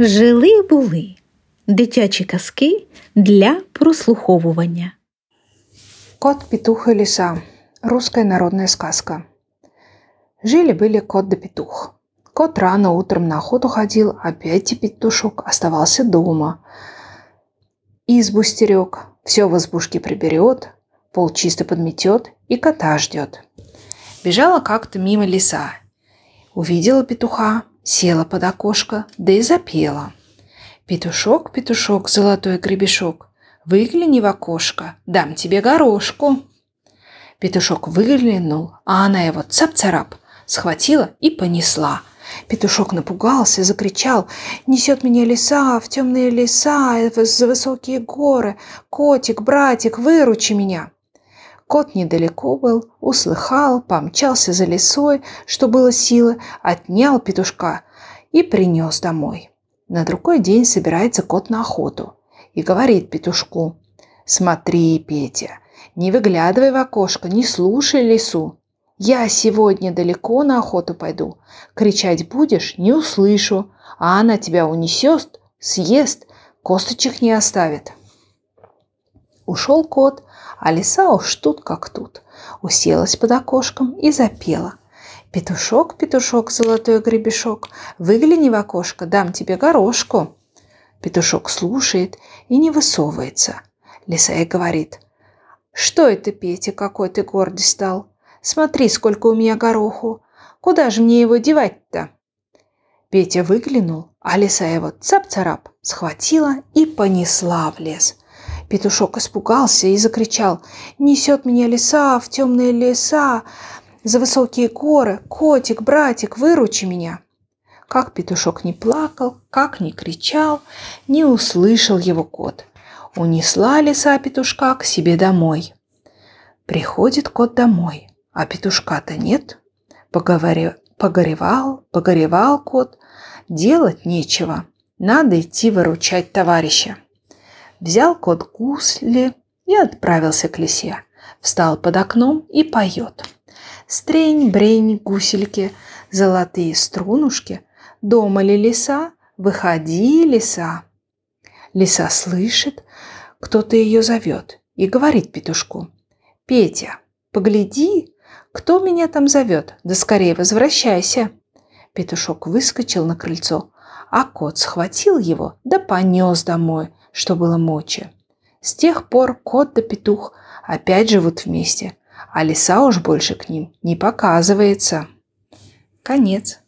Жили були дитячі казки для прослуховування. Кот, петух и лиса. Русская народная сказка. Жили-были кот да петух. Кот рано утром на охоту ходил, а Петя петушок оставался дома. Избу стерег, все в избушке приберет, пол чисто подметет и кота ждет. Бежала как-то мимо лиса. Увидела петуха, села под окошко, да и запела. Петушок, петушок, золотой гребешок, выгляни в окошко, дам тебе горошку. Петушок выглянул, а она его цап-царап схватила и понесла. Петушок напугался, закричал, «Несет меня леса в темные леса, за высокие горы! Котик, братик, выручи меня!» Кот недалеко был, услыхал, помчался за лесой, что было силы, отнял петушка и принес домой. На другой день собирается кот на охоту и говорит петушку, «Смотри, Петя, не выглядывай в окошко, не слушай лису. Я сегодня далеко на охоту пойду. Кричать будешь – не услышу, а она тебя унесет, съест, косточек не оставит». Ушел кот, а лиса уж тут как тут. Уселась под окошком и запела. «Петушок, петушок, золотой гребешок, выгляни в окошко, дам тебе горошку». Петушок слушает и не высовывается. Лиса и говорит, «Что это, Петя, какой ты гордый стал? Смотри, сколько у меня гороху. Куда же мне его девать-то?» Петя выглянул, а лиса его цап-царап схватила и понесла в лес – Петушок испугался и закричал «Несет меня леса в темные леса, за высокие горы! Котик, братик, выручи меня!» Как петушок не плакал, как не кричал, не услышал его кот. Унесла лиса петушка к себе домой. Приходит кот домой, а петушка-то нет. Поговори... Погоревал, погоревал кот. Делать нечего. Надо идти выручать товарища взял кот гусли и отправился к лисе. Встал под окном и поет. Стрень-брень, гусельки, золотые струнушки, дома ли лиса, выходи, лиса. Лиса слышит, кто-то ее зовет и говорит петушку. Петя, погляди, кто меня там зовет, да скорее возвращайся. Петушок выскочил на крыльцо, а кот схватил его да понес домой, что было мочи. С тех пор кот да петух опять живут вместе, а лиса уж больше к ним не показывается. Конец.